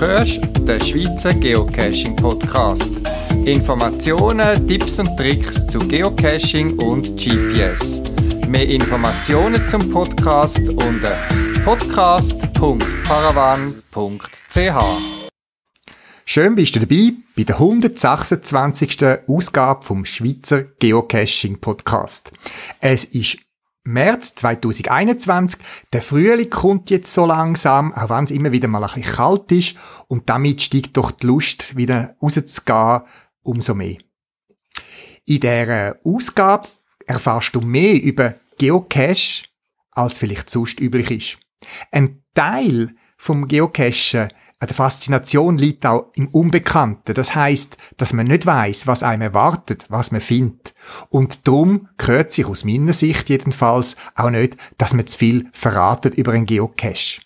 hörst den Schweizer Geocaching Podcast. Informationen, Tipps und Tricks zu Geocaching und GPS. Mehr Informationen zum Podcast unter podcast.paravan.ch. Schön bist du dabei bei der 126. Ausgabe vom Schweizer Geocaching Podcast. Es ist März 2021. Der Frühling kommt jetzt so langsam, auch wenn es immer wieder mal ein bisschen kalt ist. Und damit steigt doch die Lust, wieder rauszugehen, umso mehr. In dieser Ausgabe erfährst du mehr über Geocache, als vielleicht sonst üblich ist. Ein Teil vom Geocachen der Faszination liegt auch im Unbekannten. Das heißt, dass man nicht weiß, was einem erwartet, was man findet. Und darum gehört sich aus meiner Sicht jedenfalls auch nicht, dass man zu viel verratet über einen Geocache.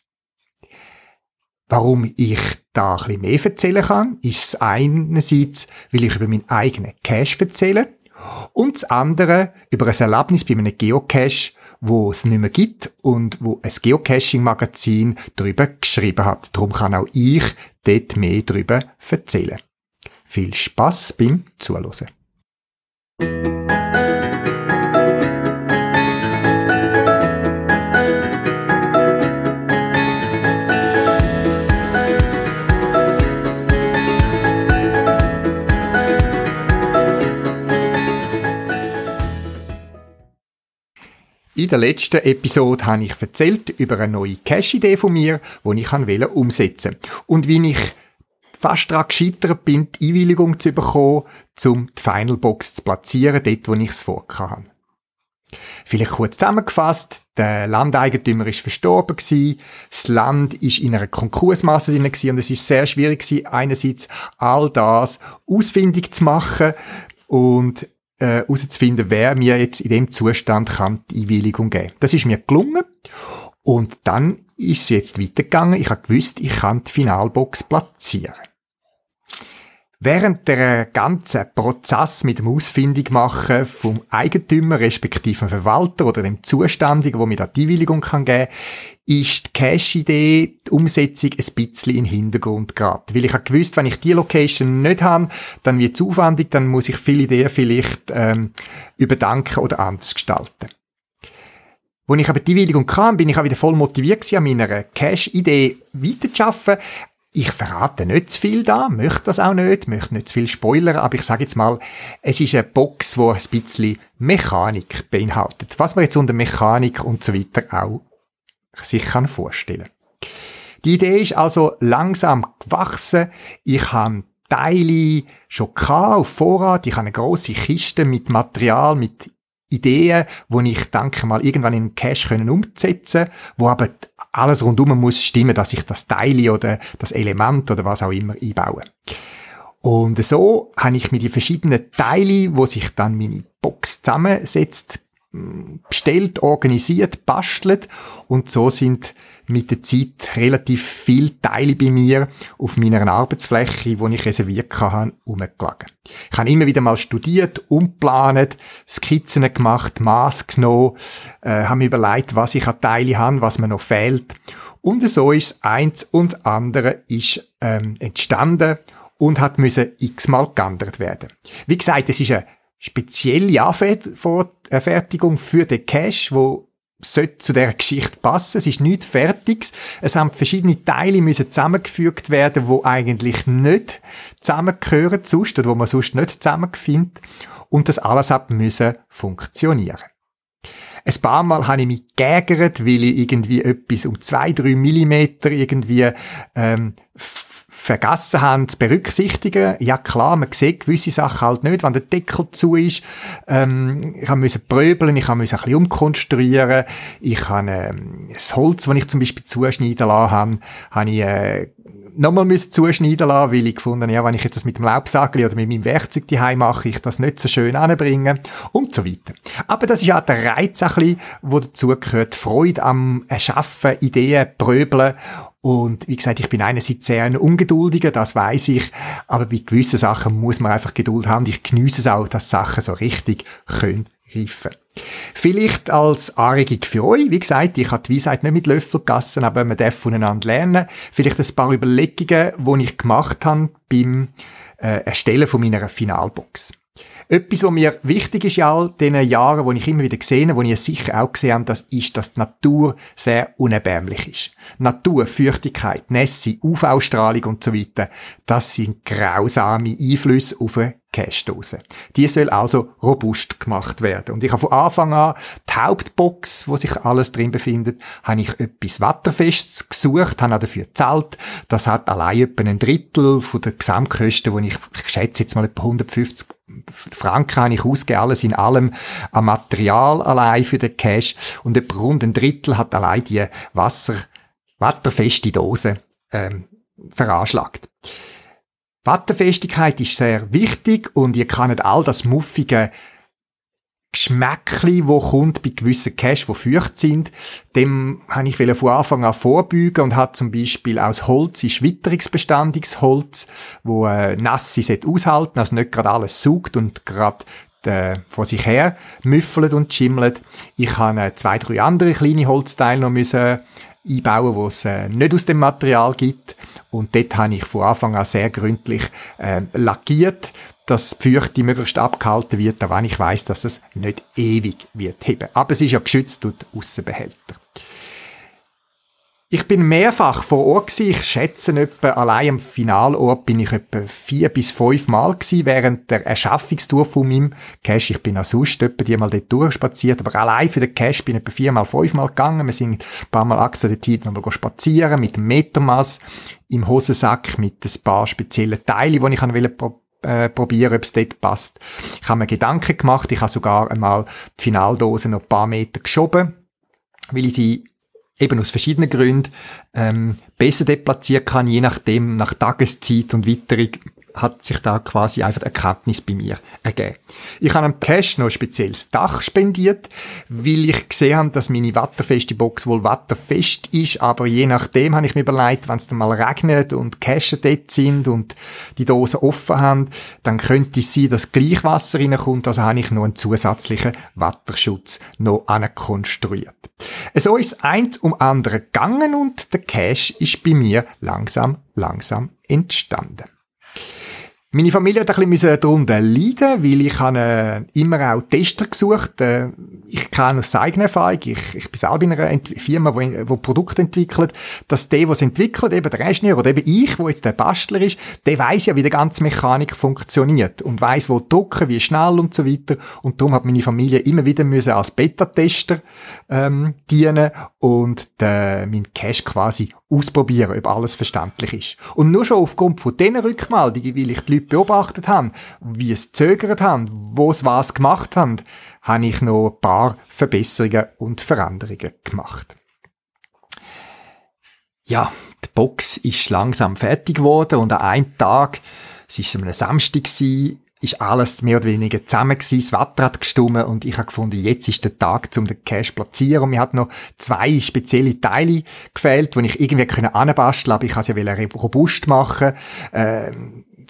Warum ich da ein bisschen mehr erzählen kann, ist einerseits, weil ich über meinen eigenen Cache erzähle und das andere über ein Erlebnis bei einem Geocache, wo es nicht mehr gibt und wo ein Geocaching-Magazin darüber geschrieben hat. Darum kann auch ich dort mehr darüber erzählen. Viel Spaß beim Zuhören. In der letzten Episode habe ich erzählt über eine neue Cache-Idee von mir, die ich umsetzen wollte. Und wie ich fast daran gescheitert bin, die Einwilligung zu bekommen, um die Final Box zu platzieren, dort, wo ich es vorhatte. Vielleicht kurz zusammengefasst, der Landeigentümer ist verstorben gewesen, das Land ist in einer Konkursmasse drin gewesen und es ist sehr schwierig gewesen, einerseits all das ausfindig zu machen und äh, herauszufinden, wer mir jetzt in dem Zustand kann die Einwilligung geben. Das ist mir gelungen und dann ist es jetzt weitergegangen. Ich habe gewusst, ich kann die Finalbox platzieren. Während der ganzen Prozess mit dem Ausfindig machen vom Eigentümer respektive Verwalter oder dem Zuständigen, wo mir da die Einwilligung kann geben, ist die Cache-Idee, die Umsetzung ein bisschen in den Hintergrund geraten. Weil ich habe gewusst, wenn ich die Location nicht habe, dann wird es aufwendig, dann muss ich viele Ideen vielleicht ähm, überdenken oder anders gestalten. Als ich aber die Einwilligung kam, bin ich auch wieder voll motiviert an meiner Cache-Idee weiterzuarbeiten. Ich verrate nicht zu viel da, möchte das auch nicht, möchte nicht zu viel spoilern, aber ich sage jetzt mal, es ist eine Box, die ein bisschen Mechanik beinhaltet. Was man jetzt unter Mechanik und so weiter auch sich kann vorstellen Die Idee ist also langsam gewachsen. Ich habe Teile schon auf Vorrat. Ich habe eine große Kiste mit Material, mit Ideen, wo ich denke mal irgendwann in Cache können umsetzen, wo aber alles rundum muss stimmen, dass ich das Teil oder das Element oder was auch immer einbaue. Und so habe ich mir die verschiedenen Teile, wo sich dann meine Box zusammensetzt, bestellt, organisiert, bastelt und so sind mit der Zeit relativ viele Teile bei mir auf meiner Arbeitsfläche, die ich reserviert habe, umgelagert. Ich habe immer wieder mal studiert, umplant, Skizzen gemacht, Maß genommen, äh, habe mir überlegt, was ich an Teile habe, was mir noch fehlt. Und so ist eins und andere ist ähm, entstanden und hat müssen x-mal geändert werden. Wie gesagt, es ist eine spezielle Anfertigung für den Cache, wo sollte zu der Geschichte passen. Es ist nichts Fertiges. Es haben verschiedene Teile müssen zusammengefügt werden, wo eigentlich nicht zusammengehören sonst oder wo man sonst nicht zusammenfindet. Und das alles hat müssen funktionieren. Ein paar Mal habe ich mich geärgert, weil ich irgendwie etwas um zwei, drei Millimeter irgendwie ähm, vergessen haben zu berücksichtigen. Ja klar, man sieht gewisse Sachen halt nicht, wenn der Deckel zu ist. Ähm, ich musste pröbeln, ich musste ein bisschen umkonstruieren. Ich habe ähm, das Holz, das ich zum Beispiel zuschneiden lassen habe, habe ich äh, nochmal müssen zuschneiden lassen, weil ich gefunden ja, wenn ich jetzt das mit dem Laubsagli oder mit meinem Werkzeug daheim mache, ich das nicht so schön anbringen und so weiter. Aber das ist auch der Reiz ein bisschen, wo dazu gehört, Freude am Erschaffen, Ideen, Pröbeln und wie gesagt, ich bin einerseits sehr ein Ungeduldiger, das weiß ich, aber bei gewissen Sachen muss man einfach Geduld haben. Ich genieße es auch, dass Sachen so richtig können reifen. Vielleicht als Anregung für euch. Wie gesagt, ich habe die Weisheit nicht mit Löffel gegessen, aber man darf voneinander lernen. Vielleicht ein paar Überlegungen, die ich gemacht habe beim äh, Erstellen von meiner Finalbox. Etwas, was mir wichtig ist in all diesen Jahren, wo ich immer wieder gesehen wo ich sicher auch gesehen habe, das ist, dass die Natur sehr unerbärmlich ist. Natur, Feuchtigkeit, Nässe, UV-Strahlung und so weiter, das sind grausame Einflüsse auf eine Cashdose. Die soll also robust gemacht werden. Und ich habe von Anfang an die Hauptbox, wo sich alles drin befindet, habe ich etwas Watterfestes gesucht, habe auch dafür gezahlt. Das hat allein etwa ein Drittel von der Gesamtkosten, wo ich, ich schätze jetzt mal etwa 150 Franken habe ich ausgegeben, alles in allem an Material allein für den Cash. Und etwa rund ein Drittel hat allein die Wasser, watterfeste Dose ähm, veranschlagt. Wattenfestigkeit ist sehr wichtig und ihr kennt all das muffige Geschmäckli, wo kommt bei gewissen Cash, wo feucht sind, dem habe ich von Anfang an vorbeugen und hat zum Beispiel aus Holz ist witterungsbeständiges Holz, wo äh, Nasse aushalten, also nicht gerade alles saugt und gerade äh, vor sich her müffelt und schimmelt. Ich habe äh, zwei, drei andere kleine Holzteile noch müssen einbauen, wo es äh, nicht aus dem Material gibt. Und dort habe ich von Anfang an sehr gründlich äh, lackiert, dass die Feuchte möglichst abgehalten wird, auch wenn ich weiß, dass es nicht ewig wird heben. Aber es ist ja geschützt durch Aussenbehälter. Ich bin mehrfach vor Ort gewesen. Ich schätze etwa, allein am Finalort bin ich etwa vier bis fünf Mal gewesen, während der Erschaffungstour von meinem Cash. Ich bin auch sonst etwa die mal dort durchspaziert, aber allein für den Cash bin ich etwa viermal, fünfmal gegangen. Wir sind ein paar Mal Achse der Zeit nochmal spazieren mit dem Metermaß im Hosensack mit ein paar speziellen Teilen, die ich wollte äh, probieren, ob es dort passt. Ich habe mir Gedanken gemacht, ich habe sogar einmal die Finaldose noch ein paar Meter geschoben, weil ich sie eben aus verschiedenen Gründen ähm, besser deplatzieren kann, je nachdem, nach Tageszeit und Witterung hat sich da quasi einfach Erkenntnis bei mir ergeben. Ich habe am Cash noch ein spezielles Dach spendiert, weil ich gesehen habe, dass meine watterfeste Box wohl watterfest ist, aber je nachdem habe ich mir überlegt, wenn es dann mal regnet und Cash dort sind und die Dosen offen haben, dann könnte es sein, dass gleich Wasser reinkommt, also habe ich noch einen zusätzlichen Watterschutz noch konstruiert. So ist eins um andere gegangen und der Cash ist bei mir langsam, langsam entstanden. Meine Familie hat ein bisschen darunter leiden, weil ich habe äh, immer auch Tester gesucht. Äh, ich kenne aus eigener Erfahrung, ich, ich bin selber in einer Ent Firma, die wo Produkte entwickelt, dass der, der es entwickelt, eben der Ingenieur oder eben ich, wo jetzt der Bastler ist, der weiß ja, wie die ganze Mechanik funktioniert und weiß, wo drucken, wie schnell und so weiter. Und darum hat meine Familie immer wieder müssen als Beta-Tester ähm, dienen und der, mein Cash quasi ausprobieren, ob alles verständlich ist. Und nur schon aufgrund von diesen Rückmeldungen, weil ich die Leute beobachtet habe, wie es zögert haben, wo es was gemacht haben, habe ich noch ein paar Verbesserungen und Veränderungen gemacht. Ja, die Box ist langsam fertig geworden und an einem Tag, es war am Samstag, ist alles mehr oder weniger zusammen gewesen, das Wetter hat gestummen und ich habe gefunden, jetzt ist der Tag, um den Cash zu platzieren und mir hat noch zwei spezielle Teile gefehlt, die ich irgendwie anbasteln, aber ich wollte sie ja robust machen, äh,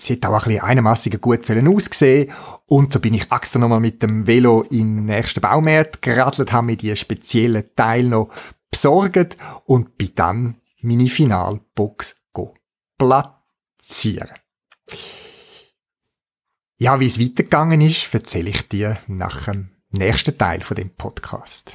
sie hat auch ein bisschen einigermaßen gut sollen aussehen und so bin ich extra nochmal mit dem Velo in den nächsten Baumarkt geradelt, habe mir die speziellen Teile noch besorgt und bin dann meine Finalbox platzieren. Ja, wie es weitergegangen ist, erzähle ich dir nach dem nächsten Teil von dem Podcast.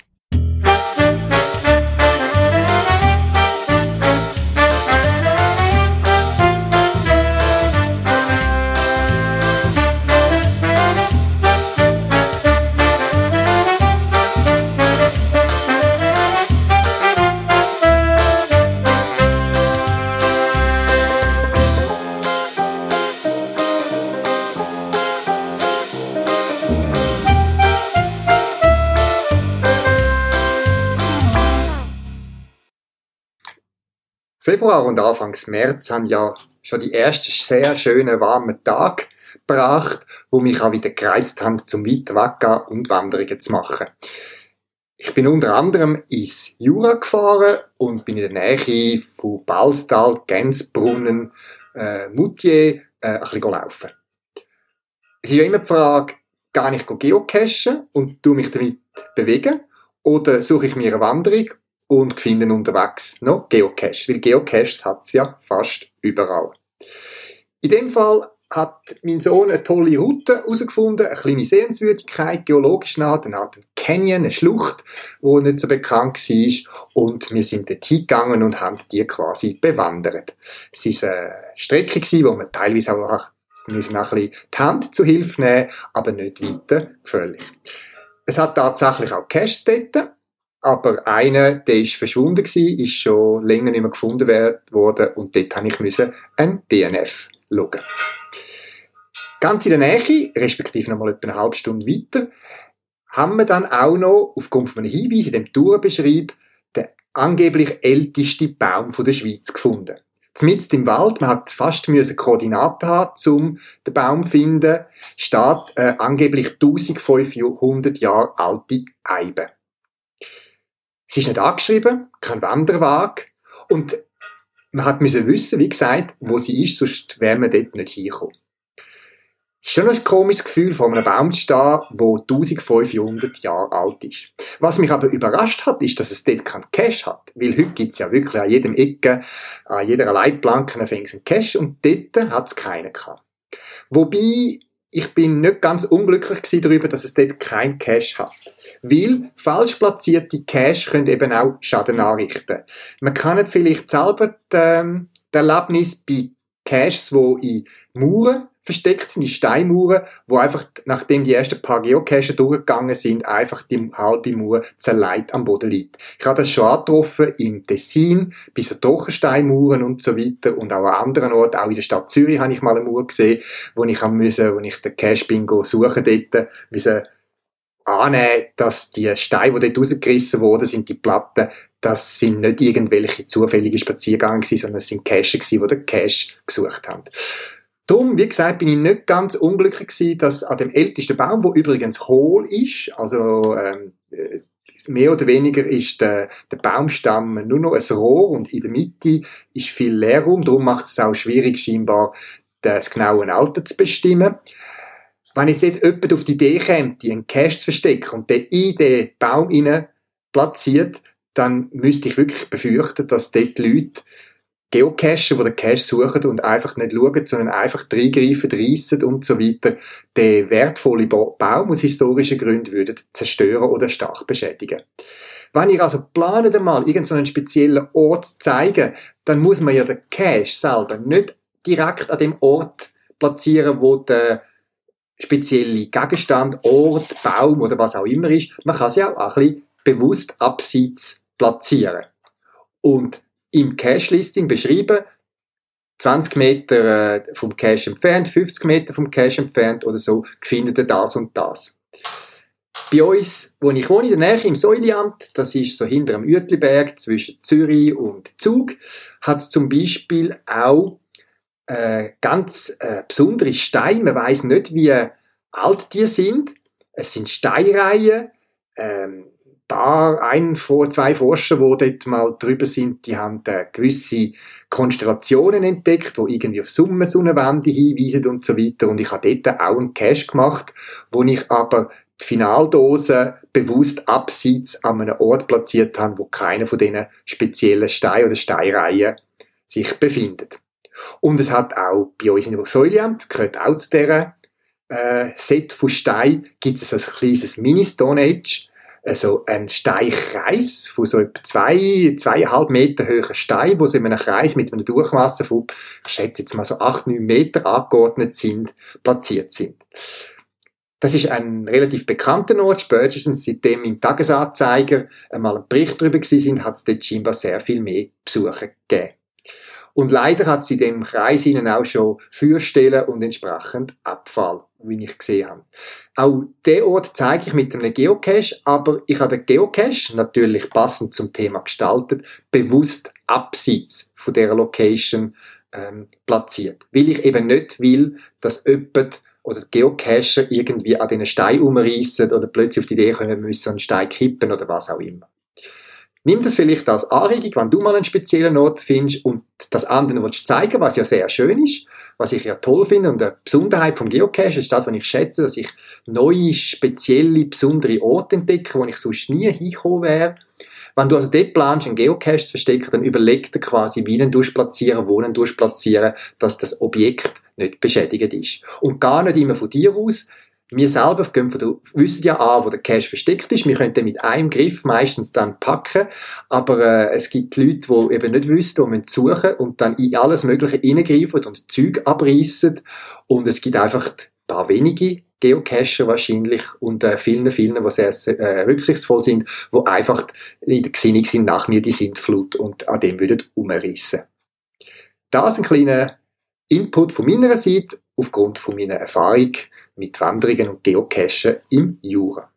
Februar und Anfangs März haben ja schon die ersten sehr schönen warmen Tage gebracht, wo mich auch wieder gereizt haben, zum weiter und Wanderungen zu machen. Ich bin unter anderem ins Jura gefahren und bin in der Nähe von Balstal, Gensbrunnen, äh, Moutier äh, ein bisschen laufen. Es ist ja immer die Frage, gar nicht geocachen und tu mich damit bewegen oder suche ich mir eine Wanderung und finde unterwegs noch Geocache, weil Geocaches hat es ja fast überall. In dem Fall hat mein Sohn eine tolle Route herausgefunden, eine kleine Sehenswürdigkeit, geologisch nah, dann hat ein Canyon, eine Schlucht, wo nicht so bekannt war und wir sind dort hingegangen und haben die quasi bewandert. Es war eine Strecke, wo wir teilweise auch müssen auch ein bisschen die Hand zu Hilfe nehmen, aber nicht weiter gefährlich. Es hat tatsächlich auch Caches dort, aber einer, der ist verschwunden gewesen, ist schon länger nicht mehr gefunden worden und dort musste ich ein DNF schauen. Ganz in der Nähe, respektive noch mal etwa eine halbe Stunde weiter, haben wir dann auch noch, aufgrund von einem Hinweis in dem Tourenbeschrieb, den angeblich ältesten Baum der Schweiz gefunden. Zumindest im Wald, man hat fast müssen Koordinaten haben, um den Baum zu finden, steht äh, angeblich 1500 Jahre alte Eibe. Sie ist nicht angeschrieben, kein Wanderwag und man hat müssen wissen, wie gesagt, wo sie ist, sonst wäre man dort nicht hingekommen. Es ist schon ein komisches Gefühl, vor einem Baum zu stehen, der 1500 Jahre alt ist. Was mich aber überrascht hat, ist, dass es dort keinen Cache hat. Weil heute gibt es ja wirklich an jedem Ecke, an jeder Leitplanke einen Cache und dort hat es keinen gehabt. Wobei, ich bin nicht ganz unglücklich darüber, dass es dort keinen Cache hat. Weil falsch platzierte Cache können eben auch Schaden anrichten. Man kann vielleicht selber die, ähm, die Erlebnis bei Caches, die in Mauern versteckt sind, die Steinmauern, wo einfach, nachdem die ersten paar Geocaches durchgegangen sind, einfach die halbe Mauer zerleit am Boden liegt. Ich habe das schon angetroffen im Tessin, bei so Trockensteinmauern und so weiter und auch an anderen Orten, auch in der Stadt Zürich habe ich mal eine Mauer gesehen, wo ich haben müssen, wo ich den Cache bin suchen dort, müssen annehmen, dass die Steine, die dort rausgerissen wurden, sind die Platten, das sind nicht irgendwelche zufälligen Spaziergänge gewesen, sondern es sind Caches gewesen, die den Cache gesucht haben. Darum, wie gesagt, bin ich nicht ganz unglücklich gewesen, dass an dem ältesten Baum, wo übrigens hohl ist, also ähm, äh, mehr oder weniger ist der, der Baumstamm nur noch ein Rohr und in der Mitte ist viel Leerraum, darum macht es auch schwierig scheinbar, das genaue Alter zu bestimmen. Wenn jetzt jemand auf die Idee käme, einen Cache zu verstecken und den in den Baum platziert, dann müsste ich wirklich befürchten, dass dort die Leute Geocacher, die den Cache suchen und einfach nicht schauen, sondern einfach reingreifen, reissen und so weiter, den wertvollen Baum aus historischen Gründen würden zerstören oder stark beschädigen. Wenn ihr also planet einmal irgendeinen speziellen Ort zu zeigen, dann muss man ja den Cache selber nicht direkt an dem Ort platzieren, wo der spezielle Gegenstand, Ort, Baum oder was auch immer ist. Man kann sie auch ein bisschen bewusst abseits platzieren. Und im Cache-Listing beschrieben, 20 Meter äh, vom Cache entfernt, 50 Meter vom Cache entfernt oder so, findet ihr das und das. Bei uns, wo ich wohne, in der Nähe im Säuliamt, das ist so hinter dem Uetliberg zwischen Zürich und Zug, hat es zum Beispiel auch äh, ganz äh, besondere Steine. Man weiß nicht, wie alt die sind. Es sind Steinreihen. Ähm, da ein zwei Forscher, wo dort mal drüber sind, die haben äh, gewisse Konstellationen entdeckt, wo irgendwie auf Summe Sonnenwände hinweisen und so weiter. Und ich habe dort auch einen Cache gemacht, wo ich aber die Finaldose bewusst abseits an einem Ort platziert habe, wo keiner von diesen speziellen Stein- oder Steinreihen sich befindet. Und es hat auch bei uns in der Säuliamt, gehört auch zu dieser äh, Set von Steinen, gibt es ein kleines Mini-Stone Age, also ein Steinkreis von so etwa zwei, zweieinhalb Meter hohen Stein, wo so in einem Kreis mit einem Durchmesser von, ich schätze jetzt mal so acht, neun Meter angeordnet sind, platziert sind. Das ist ein relativ bekannter Ort, spätestens seitdem im Tagesanzeiger einmal ein Bericht darüber gewesen sind, hat es dort scheinbar sehr viel mehr Besucher gegeben. Und leider hat sie dem Kreis ihnen auch schon Feuerstellen und entsprechend Abfall, wie ich gesehen habe. Auch den Ort zeige ich mit einem Geocache, aber ich habe den Geocache, natürlich passend zum Thema gestaltet, bewusst abseits von der Location ähm, platziert. Weil ich eben nicht will, dass jemand oder Geocacher irgendwie an diesen Stein umreißen oder plötzlich auf die Idee kommen müssen, einen Stein kippen oder was auch immer. Nimm das vielleicht als Anregung, wenn du mal einen speziellen Ort findest und das anderen willst zeigen, was ja sehr schön ist, was ich ja toll finde und eine Besonderheit vom Geocache ist das, was ich schätze, dass ich neue, spezielle, besondere Orte entdecke, wo ich sonst nie hingekommen wäre. Wenn du also dort planst, einen Geocache zu verstecken, dann überleg dir quasi, wie du platzieren, wo du platzieren, dass das Objekt nicht beschädigt ist. Und gar nicht immer von dir aus, wir selber von wissen ja an, wo der Cache versteckt ist. Wir können den mit einem Griff meistens dann packen. Aber äh, es gibt Leute, die eben nicht wissen, wo man suchen und dann in alles Mögliche reingreifen und Zeug abreißen. Und es gibt einfach da wenige Geocacher wahrscheinlich und äh, vielen, vielen, die sehr äh, rücksichtsvoll sind, wo einfach in der Gesinnung sind, nach mir die Sintflut und an dem würden umreißen. Das ist ein kleiner Input von meiner Seite aufgrund von meiner Erfahrung mit Wanderungen und Geocachen im Jura.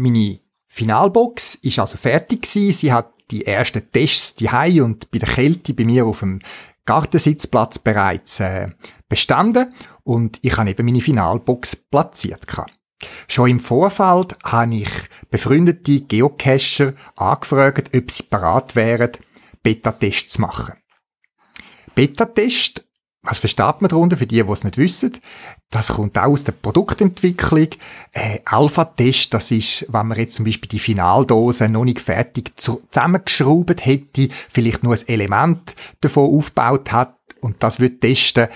Meine Finalbox ist also fertig gewesen. Sie hat die ersten Tests die und bei der Kälte bei mir auf dem Gartensitzplatz bereits äh, bestanden und ich habe eben meine Finalbox platziert. Gehabt. Schon im Vorfeld habe ich befreundete Geocacher angefragt, ob sie parat wären, Beta-Tests zu machen. Beta-Test was versteht man darunter, für die, die es nicht wissen? Das kommt auch aus der Produktentwicklung. Äh, Alpha-Test, das ist, wenn man jetzt zum Beispiel die Finaldose noch nicht fertig zusammengeschraubt hätte, vielleicht nur ein Element davon aufgebaut hat und das wird testen,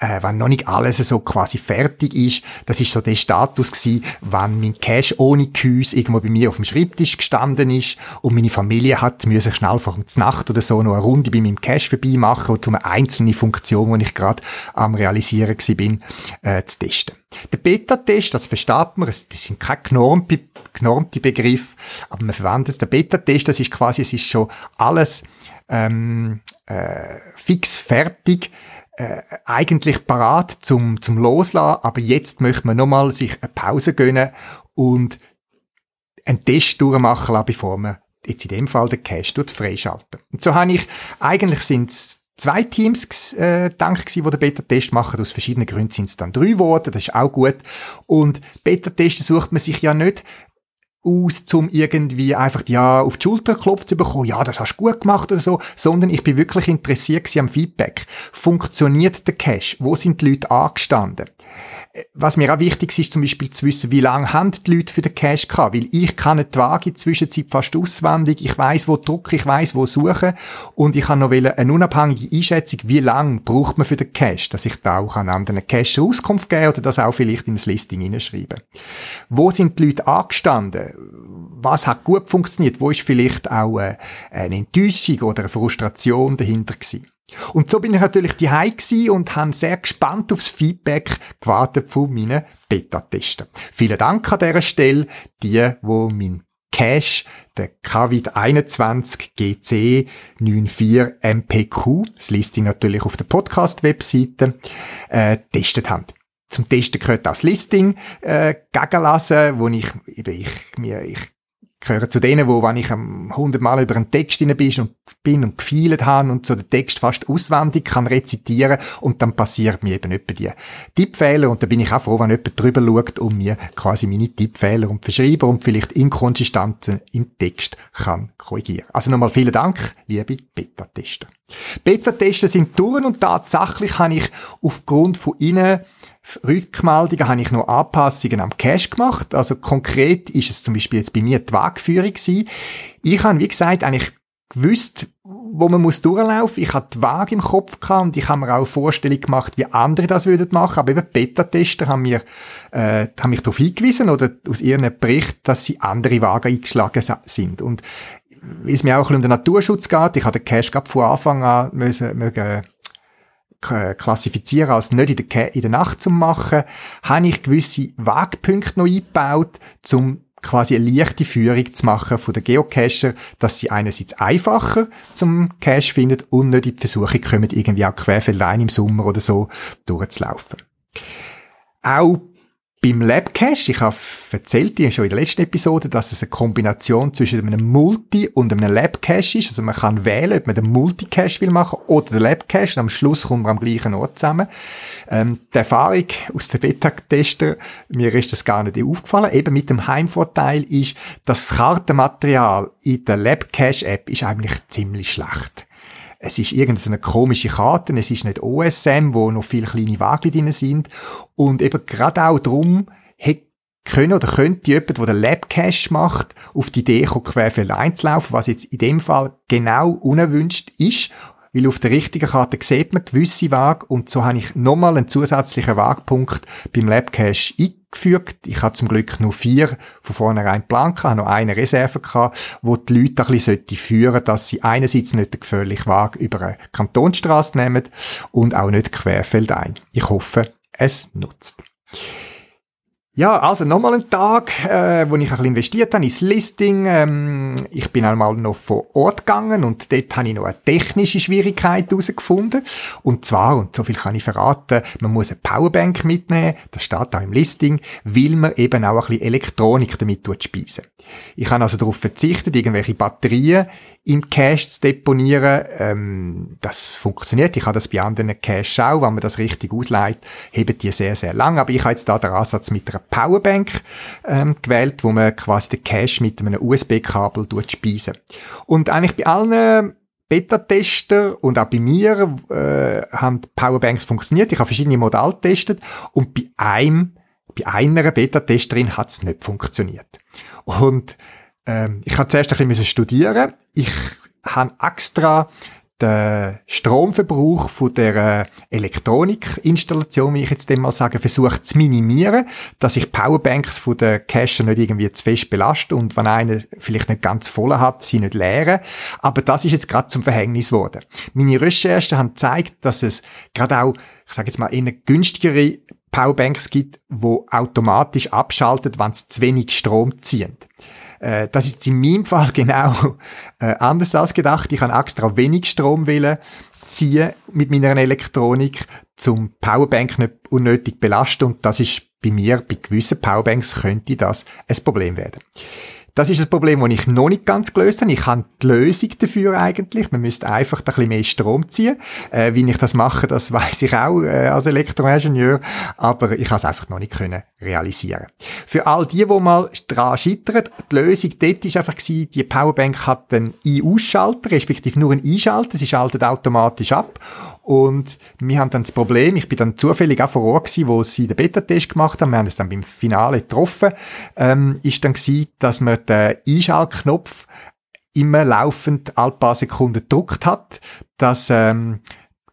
äh, wenn noch nicht alles so quasi fertig ist. Das ist so der Status gewesen, wenn mein Cash ohne Gehäuse irgendwo bei mir auf dem Schreibtisch gestanden ist und meine Familie hat müssen schnell vor der Nacht oder so noch eine Runde bei meinem Cash vorbei machen und um eine einzelne Funktion, die ich gerade am realisieren war, bin, äh, zu testen. Der Beta-Test, das versteht man, das sind keine genormte, genormte Begriffe, aber man verwendet es. Der Beta-Test, das ist quasi, es ist schon alles ähm, äh, fix fertig äh, eigentlich parat zum, zum Loslassen, aber jetzt möchte man nochmal sich eine Pause gönnen und einen Test durchmachen lassen, bevor man jetzt in dem Fall den Cache freischalten. Und so habe ich, eigentlich sind es zwei Teams äh, gedacht die den Beta-Test machen. Aus verschiedenen Gründen sind es dann drei geworden. Das ist auch gut. Und Beta-Testen sucht man sich ja nicht aus, um irgendwie einfach ja auf die Schulter klopft zu bekommen, ja, das hast du gut gemacht oder so, sondern ich bin wirklich interessiert am Feedback. Funktioniert der Cache? Wo sind die Leute angestanden? Was mir auch wichtig ist, zum Beispiel zu wissen, wie lange haben die Leute für den Cache gehabt, weil ich kann nicht Waage Zwischenzeit fast auswendig, ich weiß, wo drücken, ich weiß, wo suchen und ich habe noch eine unabhängige Einschätzung, wie lange braucht man für den Cache, dass ich da auch an anderen Cache Auskunft geben oder das auch vielleicht in das Listing hineinschreiben. Wo sind die Leute angestanden? Was hat gut funktioniert, wo ist vielleicht auch äh, eine Enttäuschung oder eine Frustration dahinter gewesen. Und so bin ich natürlich die und habe sehr gespannt aufs Feedback gewartet von meinen Beta-Testen. Vielen Dank an dieser Stelle, die, wo mein Cache, der Kavit 21 GC 94 MPQ, das Listing natürlich auf der Podcast-Webseite, äh, testet haben. Zum Testen gehört auch das Listing äh, gegenlesen, wo ich, eben, ich, mir, ich gehöre zu denen, wo, wenn ich hundertmal über einen Text bin und bin und gefeilt habe und so den Text fast auswendig kann rezitieren und dann passiert mir eben etwa die Tippfehler und da bin ich auch froh, wenn jemand drüber schaut und mir quasi meine Tippfehler und Verschreiber und vielleicht Inkonsistenzen im Text kann korrigieren. Also nochmal vielen Dank, liebe Beta-Tester. Beta-Tester sind durch und tatsächlich habe ich aufgrund von ihnen Rückmeldungen habe ich noch Anpassungen am Cache gemacht. Also konkret ist es zum Beispiel jetzt bei mir die Wagführung gewesen. Ich habe, wie gesagt, eigentlich gewusst, wo man muss durchlaufen. Ich hatte die Waage im Kopf gehabt und ich habe mir auch eine Vorstellung gemacht, wie andere das würden machen. Aber eben Beta-Tester haben mir, äh, haben mich darauf hingewiesen oder aus ihren Bericht, dass sie andere Wagen eingeschlagen sind. Und wie es mir auch ein bisschen um den Naturschutz geht, ich habe den Cache von Anfang an müssen, mögen, klassifizieren als nicht in der, in der Nacht zu machen, habe ich gewisse Wegpunkte noch eingebaut, um quasi eine leichte Führung zu machen von den Geocacher, dass sie einerseits einfacher zum Cache finden und nicht in die Versuche kommen, irgendwie auch querfeldein im Sommer oder so durchzulaufen. Auch beim Labcache, ich habe erzählt dir schon in der letzten Episode, dass es eine Kombination zwischen einem Multi- und einem Labcache ist. Also man kann wählen, ob man den Multicache will machen oder den Labcache. Und am Schluss kommen wir am gleichen Ort zusammen. Ähm, die Erfahrung aus den Beta-Tester, mir ist das gar nicht aufgefallen, eben mit dem Heimvorteil ist, das Kartenmaterial in der Labcache-App ist eigentlich ziemlich schlecht es ist irgendeine komische Karte, es ist nicht OSM, wo noch viele kleine Wagen drin sind. Und eben gerade auch darum, können oder könnte jemand, der den Labcache macht, auf die Idee kommen, querfeld einzulaufen, was jetzt in dem Fall genau unerwünscht ist, weil auf der richtigen Karte sieht man gewisse Waage und so habe ich nochmal einen zusätzlichen Waagpunkt beim Labcache eingefügt. Ich habe zum Glück nur vier von vornherein geplant, habe noch eine Reserve gehabt, wo die Leute ein bisschen führen sollten, dass sie einerseits nicht den gefährlichen Waage über eine Kantonsstraße nehmen und auch nicht querfeldein. Ich hoffe, es nutzt. Ja, also nochmal ein Tag, äh, wo ich ein bisschen investiert habe ins Listing. Ähm, ich bin einmal noch vor Ort gegangen und dort habe ich noch eine technische Schwierigkeit herausgefunden. Und zwar, und so viel kann ich verraten, man muss eine Powerbank mitnehmen, das steht auch im Listing, weil man eben auch ein bisschen Elektronik damit speisen. Ich habe also darauf verzichtet, irgendwelche Batterien im Cache zu deponieren. Ähm, das funktioniert. Ich habe das bei anderen Caches auch. Wenn man das richtig ausleiht, heben die sehr, sehr lang. Aber ich habe jetzt da den Ansatz mit einer Powerbank ähm, gewählt, wo man quasi den Cache mit einem USB-Kabel speisen. Und eigentlich bei allen Beta-Tester und auch bei mir äh, haben Powerbanks funktioniert. Ich habe verschiedene Modelle getestet und bei einem, bei einer Beta-Testerin hat es nicht funktioniert. Und ähm, ich habe zuerst ein bisschen studieren. Ich habe extra den Stromverbrauch von der Elektronikinstallation, wie ich jetzt mal sage, versucht zu minimieren, dass ich Powerbanks von der Cache nicht irgendwie zu fest belaste und wenn einer vielleicht nicht ganz voll hat, sie nicht leeren. Aber das ist jetzt gerade zum Verhängnis geworden. Meine Recherchen haben gezeigt, dass es gerade auch, ich sage jetzt mal, in günstigere Powerbanks gibt, wo automatisch abschaltet, wenn es zu wenig Strom ziehen. Äh, das ist in meinem Fall genau äh, anders als gedacht. Ich habe extra wenig Strom wollen ziehen mit meiner Elektronik, zum Powerbank nicht unnötig belasten und das ist bei mir, bei gewissen Powerbanks könnte das ein Problem werden. Das ist ein Problem, das ich noch nicht ganz gelöst habe. Ich habe die Lösung dafür eigentlich. Man müsste einfach ein bisschen mehr Strom ziehen. Äh, wie ich das mache, das weiß ich auch äh, als Elektroingenieur. Aber ich habe es einfach noch nicht können realisieren. Für all die, die mal dran scheitern, die Lösung dort war einfach gewesen, die Powerbank hat einen Ein-Ausschalter, respektive nur einen Einschalter. Sie schaltet automatisch ab. Und wir haben dann das Problem, ich bin dann zufällig auch vor Ort gewesen, wo sie den Beta-Test gemacht haben. Wir haben es dann beim Finale getroffen. Ähm, ist dann gewesen, dass wir den Einschaltknopf immer laufend alle paar Sekunden gedruckt hat, dass ähm,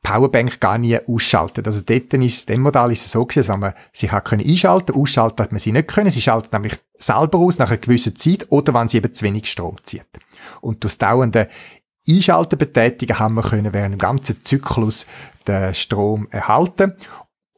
Powerbank gar nie ausschaltet. Also dort ist, dem Modell ist es so gewesen, dass man sie hat können einschalten, ausschalten hat man sie nicht können. Sie schaltet nämlich selber aus nach einer gewissen Zeit oder wenn sie eben zu wenig Strom zieht. Und durch dauernde Einschalten betätigen haben wir können während dem ganzen Zyklus den Strom erhalten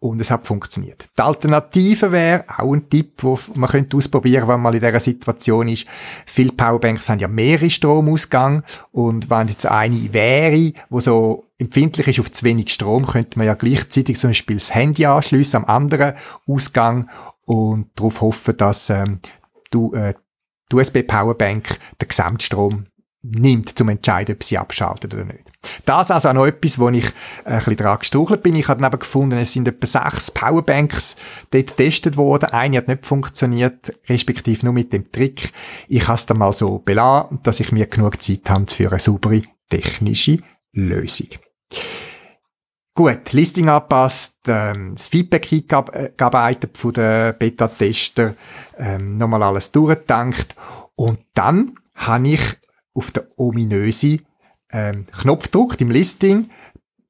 und es hat funktioniert. Die Alternative wäre auch ein Tipp, wo man könnte ausprobieren, wenn man in dieser Situation ist. Viele Powerbanks haben ja mehrere Stromausgang und wenn jetzt eine wäre, wo so empfindlich ist auf zu wenig Strom, könnte man ja gleichzeitig zum Beispiel das Handy anschliessen am anderen Ausgang und darauf hoffen, dass ähm, du, äh, die USB-Powerbank den Gesamtstrom nimmt, zum entscheiden, ob sie abschaltet oder nicht. Das also auch noch etwas, wo ich äh, ein bisschen dran gestruchelt bin. Ich habe dann eben gefunden, es sind etwa sechs Powerbanks dort getestet worden. Eine hat nicht funktioniert, respektive nur mit dem Trick. Ich habe es dann mal so belassen, dass ich mir genug Zeit habe für eine saubere technische Lösung. Gut, Listing angepasst, ähm, das Feedback eingearbeitet von den Beta-Tester, ähm, nochmal alles durchgedankt und dann habe ich auf den ominösen ähm, Knopf drückt im Listing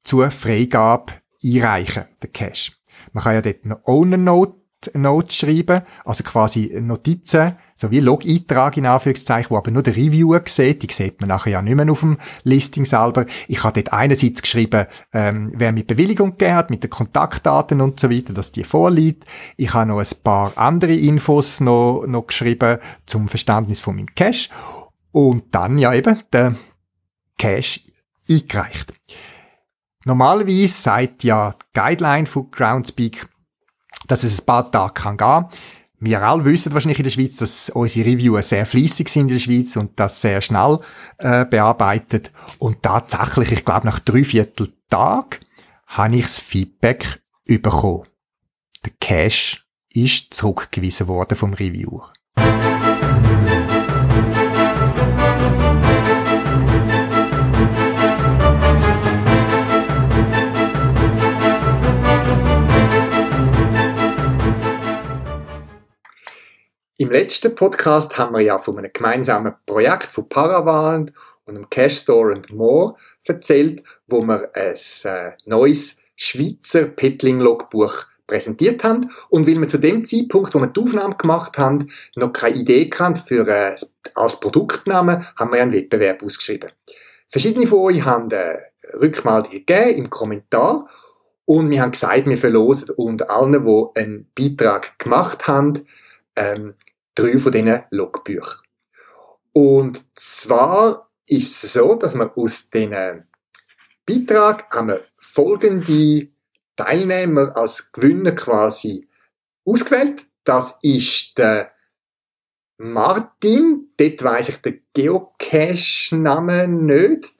zur Freigabe einreichen, der Cache. Man kann ja dort eine Owner Note, Note schreiben, also quasi Notizen, so wie Log-Eintrag in Anführungszeichen, wo aber nur der Reviewer sieht, die sieht man nachher ja nicht mehr auf dem Listing selber. Ich habe dort einerseits geschrieben, ähm, wer mit Bewilligung gegeben hat, mit den Kontaktdaten und so weiter, dass die vorliegt. Ich habe noch ein paar andere Infos noch, noch geschrieben zum Verständnis von meinem Cache. Und dann ja eben der Cache eingereicht. Normalerweise sagt ja die Guideline von Groundspeak, dass es ein paar Tage kann gehen. Wir alle wissen wahrscheinlich in der Schweiz, dass unsere Reviewer sehr fließig sind in der Schweiz und das sehr schnell äh, bearbeitet. Und tatsächlich, ich glaube, nach drei Viertel Tag habe ich das Feedback bekommen. Der Cache ist zurückgewiesen worden vom Reviewer. Im letzten Podcast haben wir ja von einem gemeinsamen Projekt von Paravant und dem Cash Store and More erzählt, wo wir ein äh, neues Schweizer Petling-Logbuch präsentiert haben. Und weil wir zu dem Zeitpunkt, wo wir die Aufnahme gemacht haben, noch keine Idee kannten für äh, als Produktnamen, haben wir einen Wettbewerb ausgeschrieben. Verschiedene von euch haben äh, Rückmeldungen gegeben im Kommentar und wir haben gesagt, wir verlosen unter allen, die einen Beitrag gemacht haben, ähm, drei von diesen Logbüchern. Und zwar ist es so, dass wir aus diesen Beitrag haben wir folgende Teilnehmer als Gewinner quasi ausgewählt. Das ist der Martin, dort weiss ich den Geocache-Namen nicht.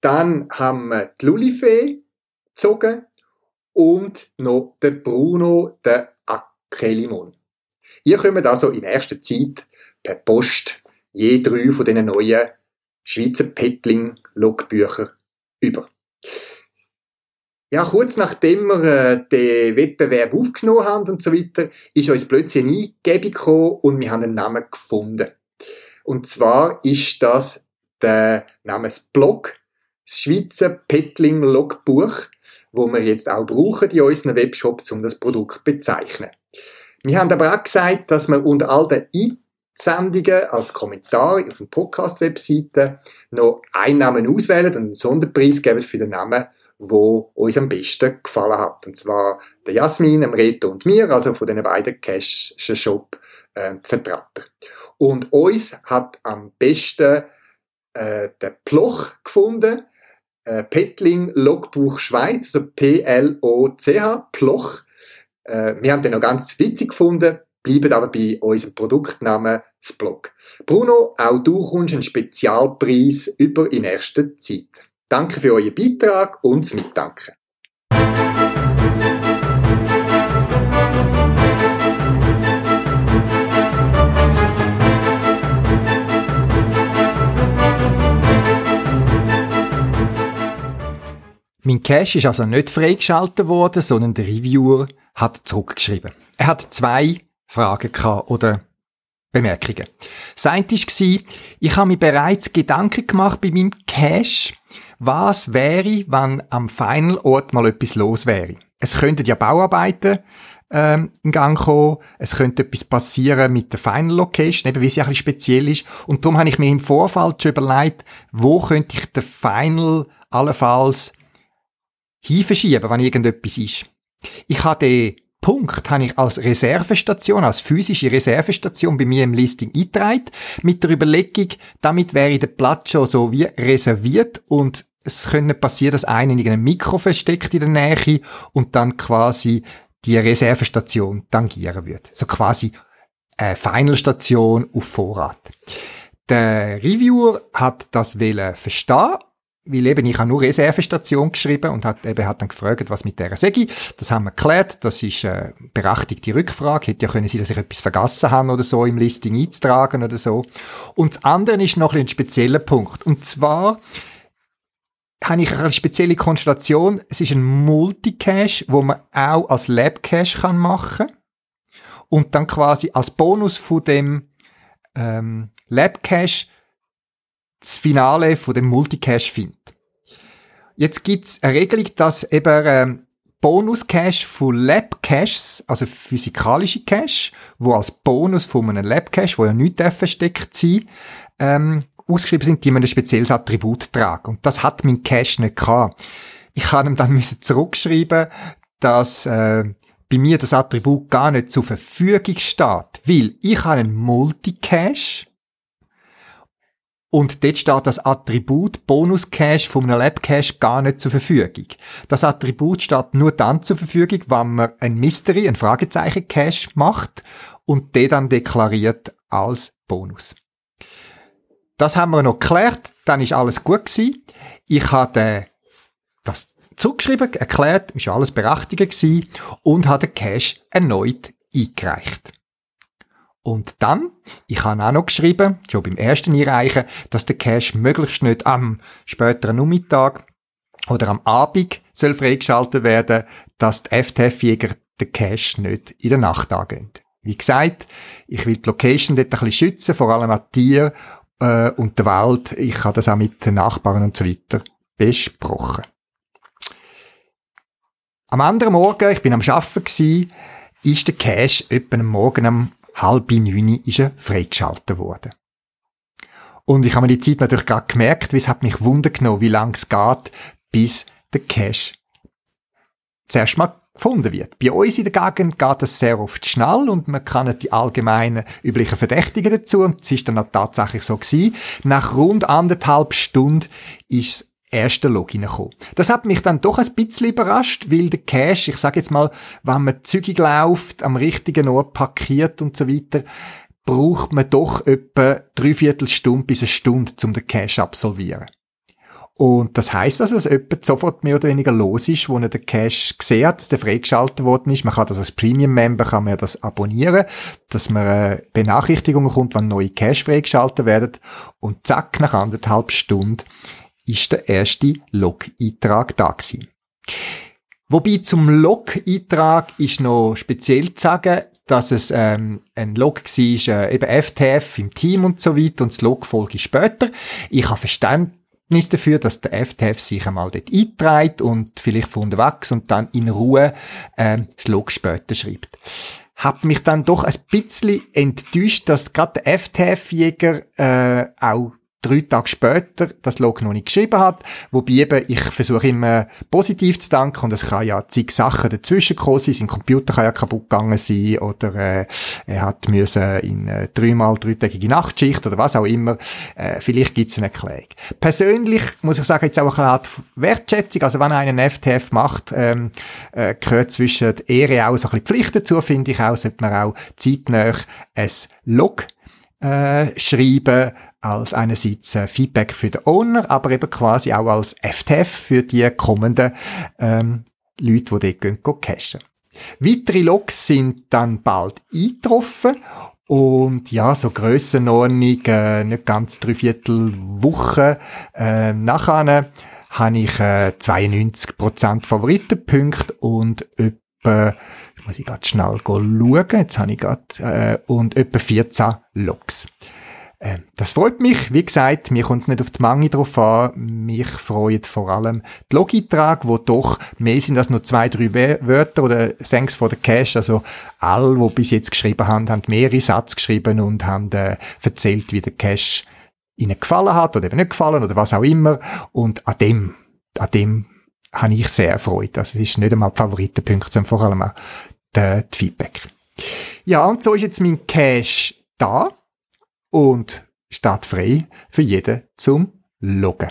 Dann haben wir die Lulifee gezogen und noch den Bruno, der Akelimon. Ihr kommt also in erster Zeit per Post je drei von diesen neuen Schweizer Petling-Logbücher über. Ja, kurz nachdem wir äh, den Wettbewerb aufgenommen haben und so weiter, ist uns plötzlich eine Eingebung gekommen und wir haben einen Namen gefunden. Und zwar ist das der Namensblog, das Schweizer Petling Logbuch, wo wir jetzt auch brauchen in unserem Webshop, um das Produkt zu bezeichnen. Wir haben aber auch gesagt, dass wir unter all den Einsendungen als Kommentar auf der Podcast-Webseite noch einen Namen auswählen und einen Sonderpreis geben für den Namen, wo uns am besten gefallen hat. Und zwar der Jasmin, dem Reto und mir, also von den beiden Cash-Shop äh, Vertreter. Und uns hat am besten äh, der Ploch gefunden, äh, Petling Logbuch Schweiz, also P-L-O-C-H, Ploch. Äh, wir haben den noch ganz witzig gefunden, bleiben aber bei unserem Produktnamen das Blog. Bruno, auch du kommst einen Spezialpreis über in erster Zeit. Danke für euren Beitrag und das Mitdanken. Mein Cache ist also nicht freigeschaltet worden, sondern der Reviewer hat zurückgeschrieben. Er hat zwei Fragen gehabt oder Bemerkungen. Das eine war, ich habe mir bereits Gedanken gemacht bei meinem Cache, was wäre, wenn am Final Ort mal etwas los wäre. Es könnten ja Bauarbeiten ähm, in Gang kommen, es könnte etwas passieren mit der Final Location, eben wie sie ein bisschen speziell ist. Und darum habe ich mir im Vorfeld schon überlegt, wo könnte ich den Final allenfalls hinverschieben, wenn irgendetwas ist. Ich habe den Punkt habe ich als Reservestation, als physische Reservestation bei mir im Listing eingetragen, mit der Überlegung, damit wäre der Platz schon so wie reserviert und es könnte passieren, dass einer in einem Mikro versteckt in der Nähe und dann quasi die Reservestation tangieren wird. So quasi eine Final-Station auf Vorrat. Der Reviewer hat das verstehen weil eben ich habe nur Reservestation geschrieben und hat eben hat dann gefragt, was mit der sage. Das haben wir geklärt. Das ist eine berechtigte Rückfrage. Hätte ja können sein, dass ich etwas vergessen habe oder so im Listing einzutragen oder so. Und das andere ist noch ein spezieller Punkt. Und zwar habe ich eine spezielle Konstellation. Es ist ein Multicache, wo man auch als Labcache machen kann. Und dann quasi als Bonus von dem ähm, Labcache das Finale von dem Multicache findet. Jetzt gibt's eine Regelung, dass eben ähm, Bonus-Cache von Lab-Caches, also physikalische Cache, wo als Bonus von einem Lab-Cache, wo ja nicht versteckt sein ähm, ausgeschrieben sind, die man ein spezielles Attribut tragen. Und das hat mein Cache nicht gehabt. Ich habe ihm dann müssen zurückschreiben, dass äh, bei mir das Attribut gar nicht zur Verfügung steht, weil ich habe einen Multicache und dort steht das Attribut Bonus Cache von einem Lab Cache gar nicht zur Verfügung. Das Attribut steht nur dann zur Verfügung, wenn man ein Mystery, ein Fragezeichen Cache macht und den dann deklariert als Bonus. Das haben wir noch geklärt, dann ist alles gut gewesen. Ich habe das zugeschrieben, erklärt, ist alles berechtigt gewesen und habe den Cache erneut eingereicht. Und dann, ich habe auch noch geschrieben, schon beim ersten Einreichen, dass der Cache möglichst nicht am späteren Nachmittag oder am Abend soll freigeschaltet werden, dass die FTF-Jäger den Cache nicht in der Nacht angehen. Wie gesagt, ich will die Location dort ein bisschen schützen, vor allem an Tier äh, und der Welt. Ich habe das auch mit den Nachbarn und so weiter besprochen. Am anderen Morgen, ich bin am Arbeiten ist der Cache etwa am Morgen um halb neun ist er freigeschaltet worden. Und ich habe mir die Zeit natürlich gerade gemerkt, wie es hat mich Wunder genommen, wie lang es geht, bis der Cache zuerst mal gefunden wird. Bei uns in der Gegend geht das sehr oft schnell und man kann die allgemeinen üblichen Verdächtigen dazu und es ist dann auch tatsächlich so gewesen. Nach rund anderthalb Stunden ist erste Login gekommen. Das hat mich dann doch ein bisschen überrascht, weil der Cache, ich sage jetzt mal, wenn man zügig läuft, am richtigen Ort parkiert und so weiter, braucht man doch etwa dreiviertel Stunde bis eine Stunde, um den Cache absolvieren. Und das heißt also, dass jemand sofort mehr oder weniger los ist, wo er den Cache gesehen hat, dass der freigeschaltet worden ist. Man kann das als Premium-Member kann man das abonnieren, dass man äh, Benachrichtigungen kommt, wenn neue Cache freigeschaltet werden. Und zack, nach anderthalb Stunden ist der erste Log-Eintrag da gewesen. Wobei zum Log-Eintrag ist noch speziell zu sagen, dass es ähm, ein Log war, äh, eben FTF im Team und so weiter und das Log folge später. Ich habe Verständnis dafür, dass der FTF sich einmal dort einträgt und vielleicht von unterwegs und dann in Ruhe ähm, das Log später schreibt. Hab mich dann doch ein bisschen enttäuscht, dass gerade der FTF-Jäger äh, auch drei Tage später das Log noch nicht geschrieben hat. Wobei eben, ich versuche immer positiv zu danken und es kann ja zig Sachen dazwischen kommen sein. Sein Computer kann ja kaputt gegangen sein oder äh, er hat müssen in äh, dreimal dreitägige Nachtschicht oder was auch immer. Äh, vielleicht gibt es eine Erklärung. Persönlich muss ich sagen, jetzt auch eine Art Wertschätzung. Also wenn einer einen FTF macht, ähm, äh, gehört zwischen der Ehre auch so ein bisschen Pflicht dazu, finde ich auch, sollte man auch zeitnah ein Log äh, schreiben, als einerseits äh, Feedback für den Owner, aber eben quasi auch als FTF für die kommenden ähm, Leute, die dort gehen, gehen cachen. Weitere Logs sind dann bald eingetroffen und ja, so Grössenordnung, äh, nicht ganz dreiviertel Woche äh, nachher habe ich äh, 92% Favoritenpunkte und etwa, muss ich gerade schnell schauen, jetzt habe ich gerade, äh, und etwa 14 Logs. Ähm, das freut mich. Wie gesagt, mir kommt es nicht auf die Menge drauf an. Mich freut vor allem die Logiträge, wo doch mehr sind als nur zwei, drei Wörter oder Thanks for the Cash. Also alle, die bis jetzt geschrieben haben, haben mehrere Sätze geschrieben und haben äh, erzählt, wie der Cash ihnen gefallen hat oder eben nicht gefallen oder was auch immer. Und an dem, an dem habe ich sehr erfreut. Also es ist nicht einmal die Favoritenpunkte, sondern vor allem auch die, Feedback. Ja, und so ist jetzt mein Cash da und steht frei für jeden zum Loggen.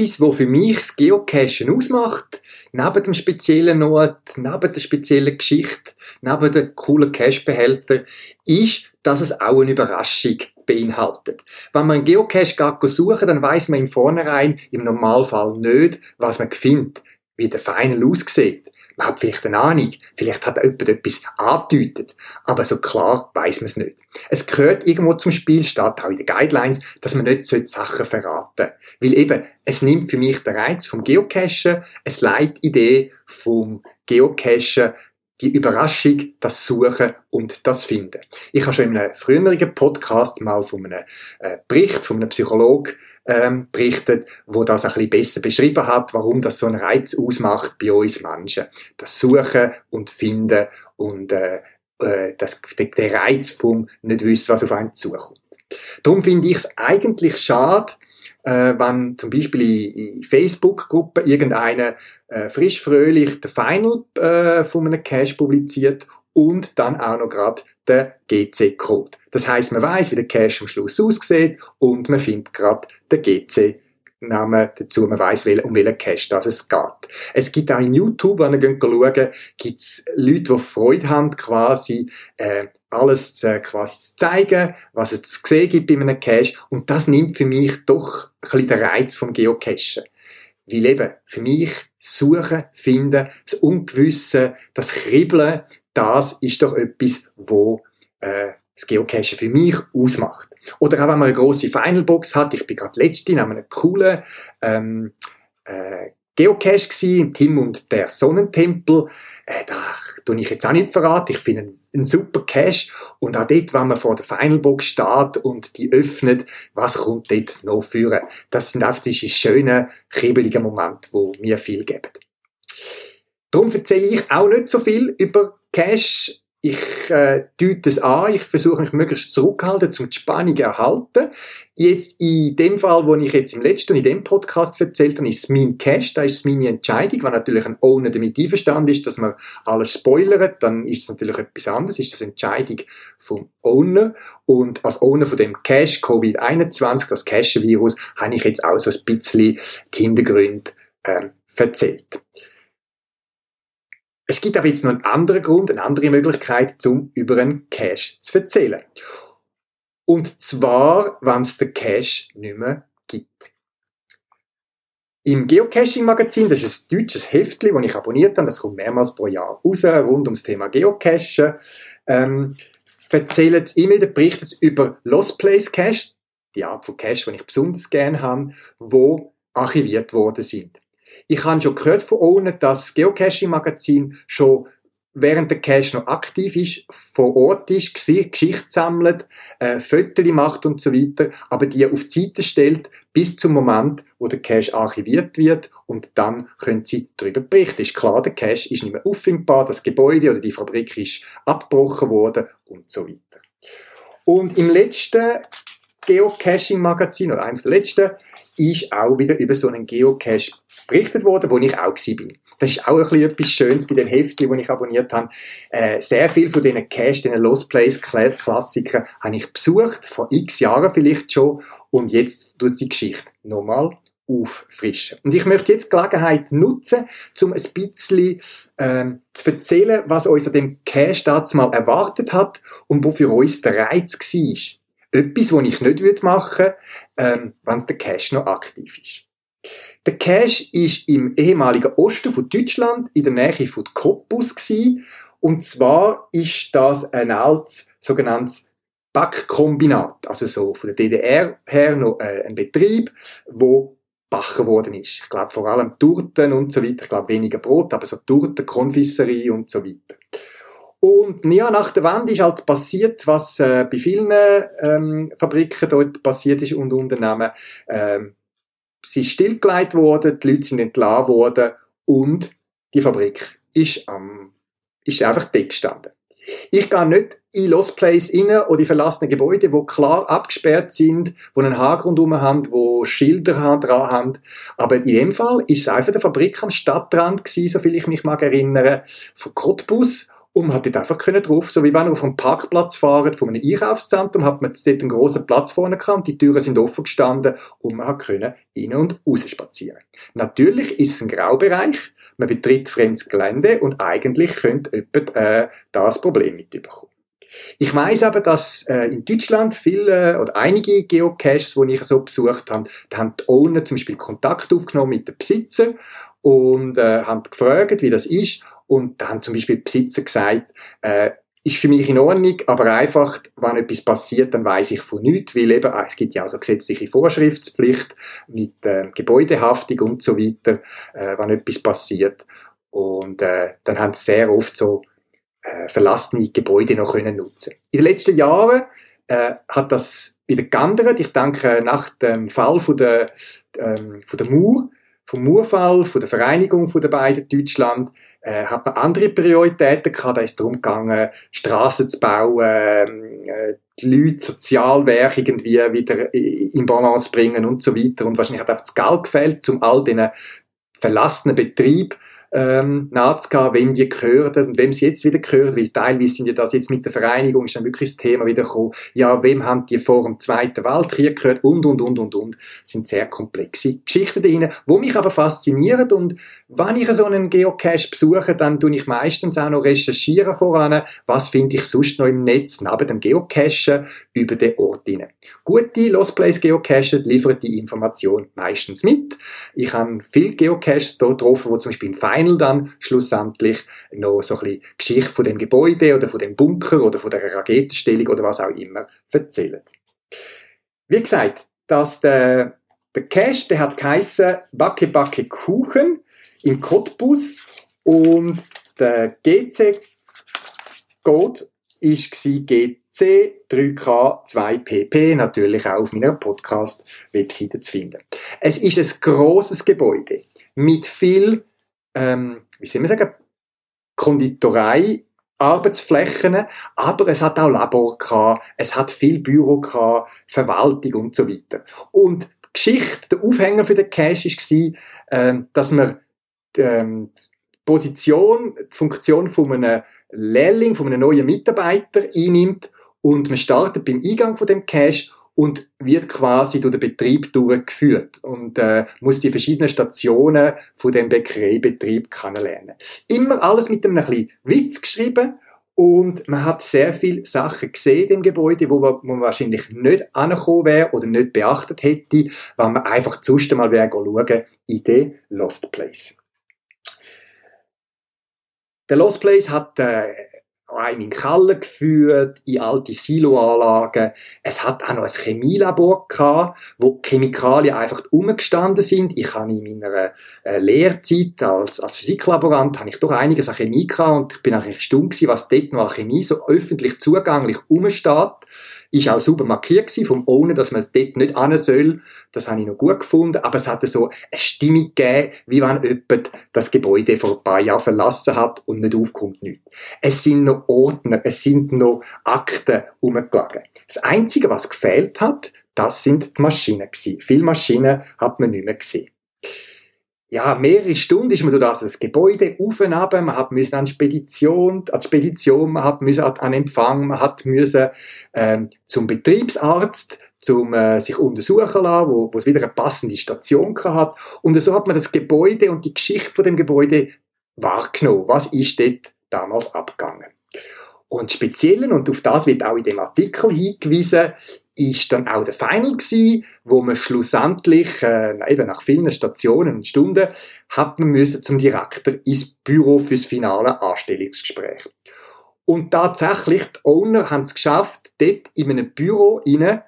Etwas, was für mich das Geocachen ausmacht, neben dem speziellen Ort, neben der speziellen Geschichte, neben dem coolen Cache-Behälter, ist, dass es auch eine Überraschung beinhaltet. Wenn man einen Geocache geht suchen, dann weiß man im Vornherein im Normalfall nicht, was man findet, wie der Final aussieht. Man hat vielleicht eine Ahnung, vielleicht hat jemand etwas angedeutet, aber so klar weiß man es nicht. Es gehört irgendwo zum Spiel, steht auch in den Guidelines, dass man nicht solche Sachen verraten Weil eben, es nimmt für mich den Reiz vom Geocachen, es leitet Idee vom Geocachen die Überraschung, das Suchen und das Finden. Ich habe schon in einem früheren Podcast mal von einem äh, Bericht von einem Psychologen ähm, berichtet, wo das ein bisschen besser beschrieben hat, warum das so einen Reiz ausmacht bei uns Menschen. Das Suchen und Finden und äh, äh, das, der, der Reiz vom nicht wissen, was auf einen zukommt. Darum finde ich es eigentlich schade, äh, wenn zum Beispiel in, in Facebook-Gruppen irgendeiner äh, frisch fröhlich den Final äh, von einem Cache publiziert und dann auch noch gerade den GC-Code. Das heißt, man weiß, wie der Cache am Schluss aussieht und man findet gerade den GC Namen dazu, man weiß, um welchen Cache das es geht. Es gibt auch in YouTube, wenn ihr schaut, gibt es Leute, die Freude haben, quasi äh, alles zu, quasi zu zeigen, was es zu sehen gibt bei einem Cache und das nimmt für mich doch ein bisschen den Reiz vom Geocachen. Weil eben, für mich Suchen, Finden, das Ungewisse, das Kribbeln, das ist doch etwas, wo äh, das Geocachen für mich ausmacht. Oder auch wenn man eine grosse Finalbox hat, ich bin gerade letztens an einem coolen ähm, äh, Geocache gewesen, Tim und der Sonnentempel. Äh, da tue ich jetzt auch nicht verraten. Ich finde einen, super Cache. Und auch dort, wenn man vor der Finalbox steht und die öffnet, was kommt dort noch führen? Das sind einfach diese schönen, kribbelige Momente, die mir viel geben. Darum erzähle ich auch nicht so viel über Cache ich äh, deute es an, ich versuche mich möglichst zurückhalten, um die Spannung zu erhalten. Jetzt in dem Fall, wo ich jetzt im letzten, in dem Podcast erzählt habe, ist es mein Cash, da ist es meine Entscheidung. Wenn natürlich ein Owner damit einverstanden ist, dass man alles spoilert, dann ist es natürlich etwas anderes, ist das Entscheidung vom Owner. Und als Owner von dem Cash Covid-21, das Cash-Virus, habe ich jetzt auch so ein bisschen die Hintergründe ähm, erzählt. Es gibt aber jetzt noch einen anderen Grund, eine andere Möglichkeit, um über einen Cache zu erzählen. Und zwar, wenn es den Cache nicht mehr gibt. Im Geocaching-Magazin, das ist ein deutsches Heftchen, das ich abonniert habe, das kommt mehrmals pro Jahr raus, rund ums Thema Geocachen, ähm, erzählen sie immer wieder, berichten über Lost Place Cache, die Art von Cache, die ich besonders gerne habe, wo archiviert worden sind. Ich habe schon gehört von Owner, dass Geocaching-Magazin schon während der Cache noch aktiv ist, vor Ort ist, Geschichte sammelt, äh, Fotos macht und so weiter, aber die auf die Seite stellt, bis zum Moment, wo der Cache archiviert wird und dann können sie darüber berichten. Ist klar, der Cache ist nicht mehr auffindbar, das Gebäude oder die Fabrik ist abgebrochen worden und so weiter. Und im letzten Geocaching-Magazin, oder einem der letzten, ist auch wieder über so einen Geocache berichtet worden, wo ich auch bin. Das ist auch ein etwas Schönes bei den Heftchen, die ich abonniert habe. Äh, sehr viel von diesen Cache, diesen Lost Place Klassikern, habe ich besucht, vor x Jahren vielleicht schon, und jetzt tut die Geschichte nochmal auffrischen. Und ich möchte jetzt die Gelegenheit nutzen, um ein bisschen ähm, zu erzählen, was uns an dem Cache damals mal erwartet hat und wo für uns der Reiz war. Etwas, was ich nicht machen würde, ähm, wenn der Cache noch aktiv ist. Der Cache ist im ehemaligen Osten von Deutschland, in der Nähe von gewesen. Und zwar ist das ein altes, sogenanntes Backkombinat. Also so von der DDR her noch äh, ein Betrieb, wo backen worden ist. Ich glaube vor allem Torten und so weiter. Ich glaube weniger Brot, aber so Torten, Konfiserie und so weiter. Und ja, nach der Wende ist halt passiert, was äh, bei vielen ähm, Fabriken dort passiert ist und Unternehmen. Ähm, sie ist stillgelegt worden, die Leute sind entlassen worden und die Fabrik ist, ähm, ist einfach dick gestanden. Ich gehe nicht in Lost Place rein oder in verlassene Gebäude, die klar abgesperrt sind, die einen Haargrund haben, die Schilder dran haben. Aber in dem Fall ist es einfach eine Fabrik am Stadtrand gewesen, soviel ich mich mag erinnern, von Cottbus. Und man hat dort einfach drauf, so wie wenn man auf einem Parkplatz fahrt, von einem Einkaufszentrum, hat man dort einen grossen Platz vorne gehabt, die Türen sind offen gestanden und man hat können rein und raus spazieren. Natürlich ist es ein Graubereich, man betritt fremdes Gelände und eigentlich könnte jemand äh, das Problem mitbekommen. Ich weiß aber, dass äh, in Deutschland viele oder einige Geocaches, die ich so besucht habe, da haben die Owner zum Beispiel Kontakt aufgenommen mit den Besitzern und äh, haben gefragt, wie das ist. Und da haben zum Beispiel die Besitzer gesagt, äh, ist für mich in Ordnung, aber einfach, wenn etwas passiert, dann weiß ich von nichts, weil eben, ah, es gibt ja auch so gesetzliche Vorschriftspflicht mit äh, Gebäudehaftung und so weiter, äh, wenn etwas passiert. Und äh, dann haben sie sehr oft so äh, verlassene Gebäude noch können nutzen. In den letzten Jahren äh, hat das wieder geändert. Ich denke, nach dem Fall von der, ähm, von der Mauer, vom Murfall, von der Vereinigung von den beiden Deutschland, äh, hat man andere Prioritäten gehabt. Da ist darum gegangen, Straßen zu bauen, äh, die Leute, Sozialwerk irgendwie wieder in Balance bringen und so weiter. Und wahrscheinlich hat einfach das Geld gefehlt, um all diesen verlassenen Betrieb ähm, nachzugehen, wem die gehören und wem sie jetzt wieder gehören, weil teilweise sind ja das jetzt mit der Vereinigung, ist dann wirklich das Thema wieder gekommen, ja, wem haben die vor dem Zweiten Weltkrieg gehört und, und, und, und, und, das sind sehr komplexe Geschichten drin, wo mich aber faszinieren und wenn ich so einen Geocache besuche, dann tue ich meistens auch noch recherchieren voran, was finde ich sonst noch im Netz, neben dem Geocachen, über den Ort hinein. Gute Lost Place Geocaches liefern die Information meistens mit. Ich habe viele Geocaches hier getroffen, wo zum Beispiel im Final dann schlussendlich noch so ein bisschen Geschichte von dem Gebäude oder von dem Bunker oder von der Raketenstellung oder was auch immer erzählen. Wie gesagt, dass der, der Cache, der hat geheissen Backe Backe Kuchen im Cottbus und der GC-Code ist GC3K2PP, natürlich auch auf meiner Podcast-Webseite zu finden. Es ist ein grosses Gebäude mit viel ähm, wie soll man sagen, Konditorei, Arbeitsflächen, aber es hat auch Labor gehabt, es hat viel Büro gehabt, Verwaltung und so weiter. Und die Geschichte, der Aufhänger für den Cash war, ähm, dass man ähm, die Position, die Funktion von einem Lehrling, von einem neuen Mitarbeiter einnimmt und man startet beim Eingang von dem Cache und wird quasi durch den Betrieb durchgeführt und äh, muss die verschiedenen Stationen von dem Bäckereibetrieb kennenlernen. Immer alles mit einem bisschen Witz geschrieben und man hat sehr viele Sachen gesehen im Gebäude, wo man, wahrscheinlich nicht angekommen wäre oder nicht beachtet hätte, wenn man einfach zuerst einmal wäre schauen in den Lost Place. Der Lost Place hat äh, einen in Keller geführt, in alte Siloanlagen. Es hat auch noch ein Chemielabor gehabt, wo Chemikalien einfach umgestanden sind. Ich habe in meiner äh, Lehrzeit als, als Physiklaborant habe ich doch einiges an Chemie gehabt und ich bin eigentlich erstaunt gewesen, was dort noch an Chemie so öffentlich zugänglich umsteht ist auch super markiert gewesen, vom ohne, dass man es dort nicht an soll. Das habe ich noch gut gefunden. Aber es hatte so eine Stimmung gegeben, wie wenn jemand das Gebäude vor ein paar Jahren verlassen hat und nicht aufkommt nicht. Es sind noch Ordner, es sind noch Akten umgelagert. Das Einzige, was gefehlt hat, das sind die Maschinen gewesen. Viele Maschinen hat man nicht mehr gesehen ja, mehrere Stunden ist man durch das, Gebäude auf und ab, man hat müssen an Spedition, an Spedition, man hat müssen an Empfang, man hat müssen ähm, zum Betriebsarzt, zum äh, sich untersuchen lassen, wo, wo es wieder eine passende Station hat. Und so hat man das Gebäude und die Geschichte von dem Gebäude wahrgenommen. Was ist dort damals abgegangen? Und speziellen, und auf das wird auch in dem Artikel hingewiesen, ist dann auch der Final gewesen, wo man schlussendlich, äh, eben nach vielen Stationen und Stunden, hat man müssen zum Direktor ins Büro fürs finale Anstellungsgespräch. Und tatsächlich, die Owner haben es geschafft, dort in einem Büro rein,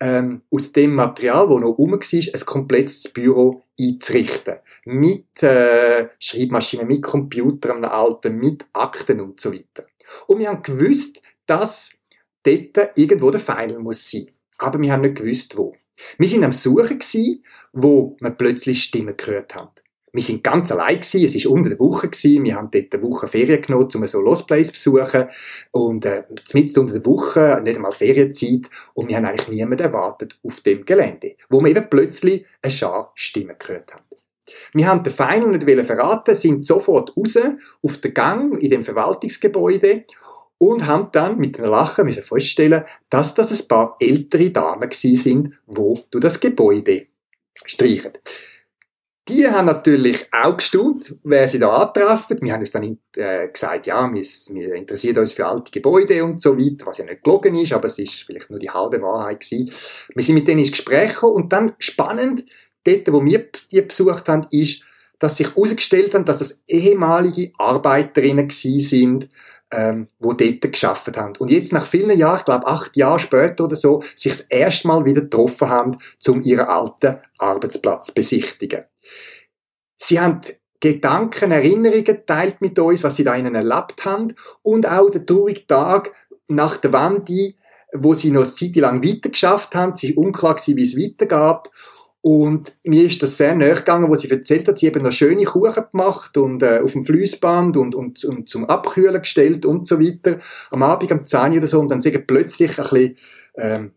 ähm, aus dem Material, das noch rum war, ein komplettes Büro einzurichten. Mit äh, Schreibmaschinen, mit Computern, einem alten, mit Akten und so weiter. Und wir haben gewusst, dass dort irgendwo der Final muss sein aber wir haben nicht gewusst, wo. Wir sind am Suchen gewesen, wo wir plötzlich Stimmen gehört haben. Wir sind ganz allein gewesen, es war unter der Woche gewesen, wir haben dort eine Woche Ferien genommen, um so Lost Place zu besuchen und äh, mitten unter der Woche, nicht einmal Ferienzeit und wir haben eigentlich niemanden erwartet auf dem Gelände, wo wir eben plötzlich eine Schar Stimmen gehört haben. Wir haben den Final nicht verraten, sind sofort raus auf den Gang in dem Verwaltungsgebäude und haben dann mit einem Lachen müssen feststellen, dass das ein paar ältere Damen sind, wo du das Gebäude streichen. die haben natürlich auch gestaunt, wer sie da antreffen. Wir haben uns dann äh, gesagt, ja, wir, wir interessieren uns für alte Gebäude und so weiter, was ja nicht gelogen ist, aber es ist vielleicht nur die halbe Wahrheit gewesen. Wir sind mit denen ins Gespräch gekommen und dann spannend, dort, wo wir die besucht haben, ist, dass sich herausgestellt hat, dass es ehemalige Arbeiterinnen gewesen sind, ähm, wo dort geschafft haben. Und jetzt nach vielen Jahren, ich glaube acht Jahre später oder so, sich das erste Mal wieder getroffen haben, um ihren alten Arbeitsplatz zu besichtigen. Sie haben Gedanken, Erinnerungen teilt mit uns, was sie da ihnen erlebt haben und auch den traurigen Tag nach der Wende, wo sie noch eine Zeit lang weitergeschafft haben, sie unklar gewesen, wie es weitergeht und mir ist das sehr nahe gegangen, wo sie erzählt hat, sie haben noch schöne Kuchen gemacht und äh, auf dem Fließband und, und, und zum Abkühlen gestellt und so weiter. Am Abend, am 10 oder so, und dann sagen plötzlich ein bisschen, ähm,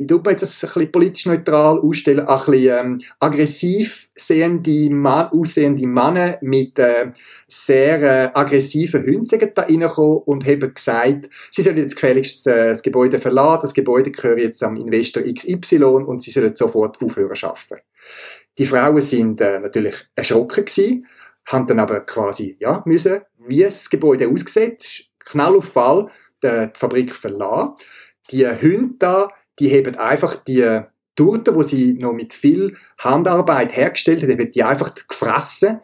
wie tut man das ein bisschen politisch neutral ausstellen, ein bisschen ähm, aggressiv sehende Mann, aussehende Männer mit äh, sehr äh, aggressiven Hunden da reingekommen und haben gesagt, sie sollen jetzt gefälligst äh, das Gebäude verlassen, das Gebäude gehört jetzt am Investor XY und sie sollen sofort aufhören zu arbeiten. Die Frauen sind äh, natürlich erschrocken gewesen, haben dann aber quasi, ja, müssen, wie das Gebäude ausgesetzt, knall auf Fall, die, die Fabrik verlassen. Die Hunde da, die haben einfach die Torte, wo sie noch mit viel Handarbeit hergestellt hat, haben die einfach gefressen.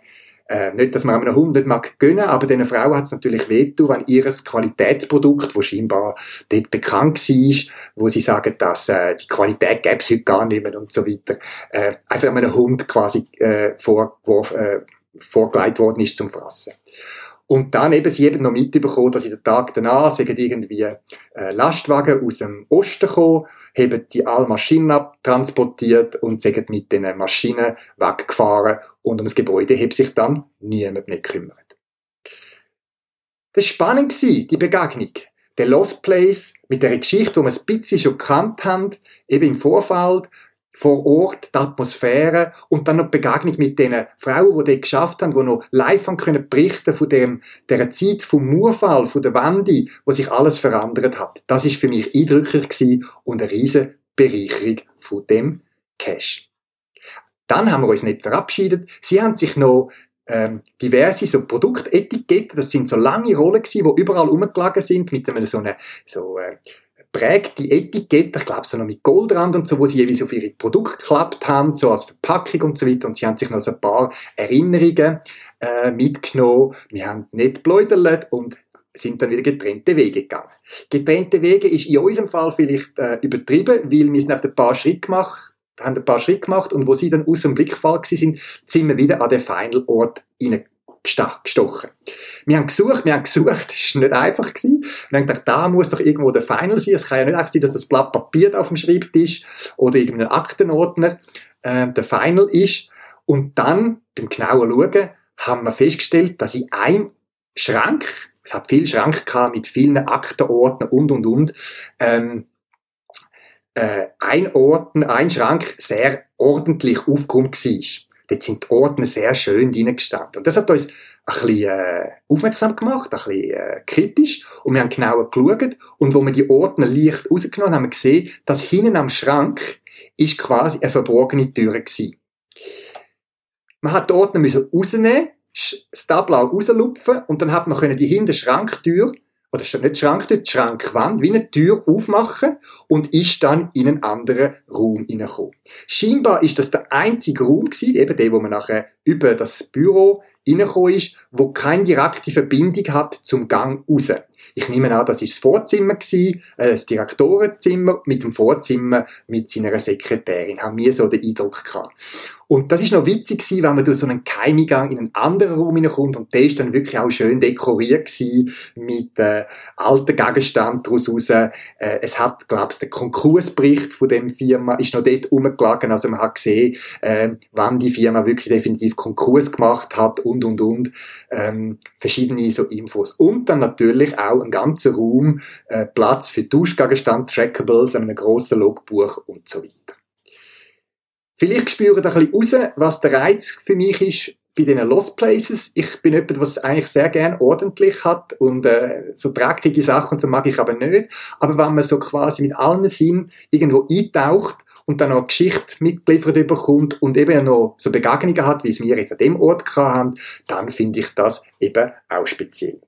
Äh, nicht, dass man einem Hund nicht mag gönnen, aber diesen Frau hat es natürlich wehgetan, wenn ihr Qualitätsprodukt, wo scheinbar dort bekannt war, wo sie sagen, dass äh, die Qualität gäbe es heute gar nicht mehr und so weiter, äh, einfach einem Hund quasi äh, vorgeworfen, äh, vorgelegt worden ist zum Fressen. Und dann eben, sie eben noch mitbekommen, dass in den Tag danach sagen irgendwie äh, Lastwagen aus dem Osten gekommen, haben die alle Maschinen abtransportiert und sind mit diesen Maschinen weggefahren und ums Gebäude hat sich dann niemand mehr gekümmert. Das war spannend, die Begegnung. Der Lost Place mit der Geschichte, die wir ein bisschen schon gekannt haben, eben im Vorfeld, vor Ort, die Atmosphäre und dann noch die Begegnung mit den Frauen, die das geschafft haben, die noch live haben können berichten von dem, der Zeit vom Murfall, von der Wende, wo sich alles verändert hat. Das ist für mich eindrücklich gewesen und eine riesige Bereicherung von dem Cash. Dann haben wir uns nicht verabschiedet. Sie haben sich noch ähm, diverse so Produktetiketten, das sind so lange Rollen gewesen, die überall rumgelagert sind, mit einem so, eine, so äh, prägte Etikette, ich glaube so noch mit Goldrand und so, wo sie jeweils auf ihre Produkte geklappt haben, so als Verpackung und so weiter. Und sie haben sich noch so ein paar Erinnerungen äh, mitgenommen. Wir haben nicht bläudert und sind dann wieder getrennte Wege gegangen. Getrennte Wege ist in unserem Fall vielleicht äh, übertrieben, weil wir sind auf ein paar Schritte gemacht, haben ein paar Schritte gemacht und wo sie dann aus dem Blickfall sind, sind wir wieder an den Final Ort hineingegangen gestochen. Wir haben gesucht, wir haben gesucht, das war nicht einfach. Gewesen. Wir haben gedacht, da muss doch irgendwo der Final sein. Es kann ja nicht einfach sein, dass das Blatt Papier auf dem Schreibtisch oder irgendein Aktenordner äh, der Final ist. Und dann, beim genauen Schauen, haben wir festgestellt, dass in einem Schrank, es hat viele Schrank gehabt mit vielen Aktenordnern und, und, und, ähm, äh, ein Ordner, ein Schrank sehr ordentlich aufgeräumt war. Dort sind die Ordner sehr schön reingestanden. Und das hat uns ein bisschen äh, aufmerksam gemacht, ein bisschen äh, kritisch. Und wir haben genauer geschaut. Und wo wir die Ordner leicht rausgenommen haben, haben wir gesehen, dass hinten am Schrank ist quasi eine verborgene Tür gewesen. Man hat die Ordner müssen rausnehmen, das Tablau rauslupfen und dann hat man die hintere Schranktür oder nicht Schranktür, die Schrankwand, wie eine Tür aufmachen und ist dann in einen anderen Raum hineingekommen. Scheinbar ist das der einzige Raum gewesen, eben der, wo man nachher über das Büro reingekommen ist, wo keine direkte Verbindung hat zum Gang raus. Ich nehme an, das ist das Vorzimmer gewesen, äh, das Direktorenzimmer mit dem Vorzimmer mit seiner Sekretärin. Haben wir so den Eindruck gehabt. Und das ist noch witzig gewesen, wenn man durch so einen Keimigang in einen anderen Raum hineinkommt und der ist dann wirklich auch schön dekoriert gewesen mit äh, alten Gegenständen daraus raus. Äh, es hat, glaubst der Konkursbericht von dem Firma ist noch dort rumgelagert, also man hat gesehen, äh, wann die Firma wirklich definitiv Konkurs gemacht hat und und und ähm, verschiedene so Infos und dann natürlich auch ein ganzer Raum äh, Platz für Duschgegenstände, Trackables, einem grossen Logbuch und so weiter. Vielleicht spüren da ein bisschen raus, was der Reiz für mich ist bei diesen Lost Places. Ich bin jemand, was eigentlich sehr gern ordentlich hat und äh, so dreckige Sachen so mag ich aber nicht. Aber wenn man so quasi mit allen Sinnen irgendwo eintaucht und dann noch Geschichte mitgeliefert bekommt und eben noch so Begegnungen hat, wie es wir jetzt an dem Ort haben, dann finde ich das eben auch speziell.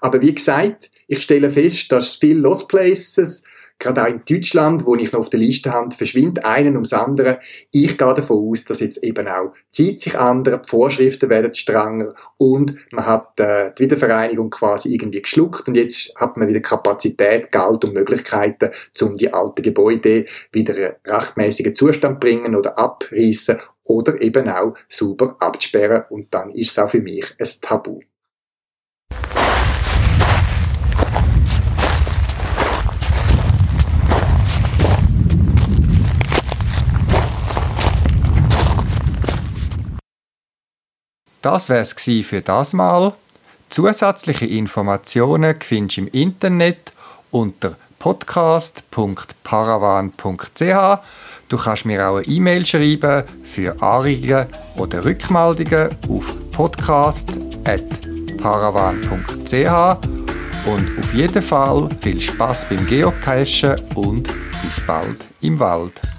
Aber wie gesagt, ich stelle fest, dass viele Lost Places gerade auch in Deutschland, wo ich noch auf der Liste habe, verschwindet einen ums andere. Ich gehe davon aus, dass jetzt eben auch die Zeit sich ändert, die Vorschriften werden strenger und man hat äh, die Wiedervereinigung quasi irgendwie geschluckt und jetzt hat man wieder Kapazität, Geld und Möglichkeiten, um die alten Gebäude wieder in rechtmäßigen Zustand bringen oder abreißen oder eben auch sauber abzusperren und dann ist es auch für mich ein Tabu. Das wär's für das Mal. Zusätzliche Informationen findest du im Internet unter podcast.paravan.ch. Du kannst mir auch eine E-Mail schreiben für Anregungen oder Rückmeldungen auf podcast.paravan.ch und auf jeden Fall viel Spaß beim Geocachen und bis bald im Wald.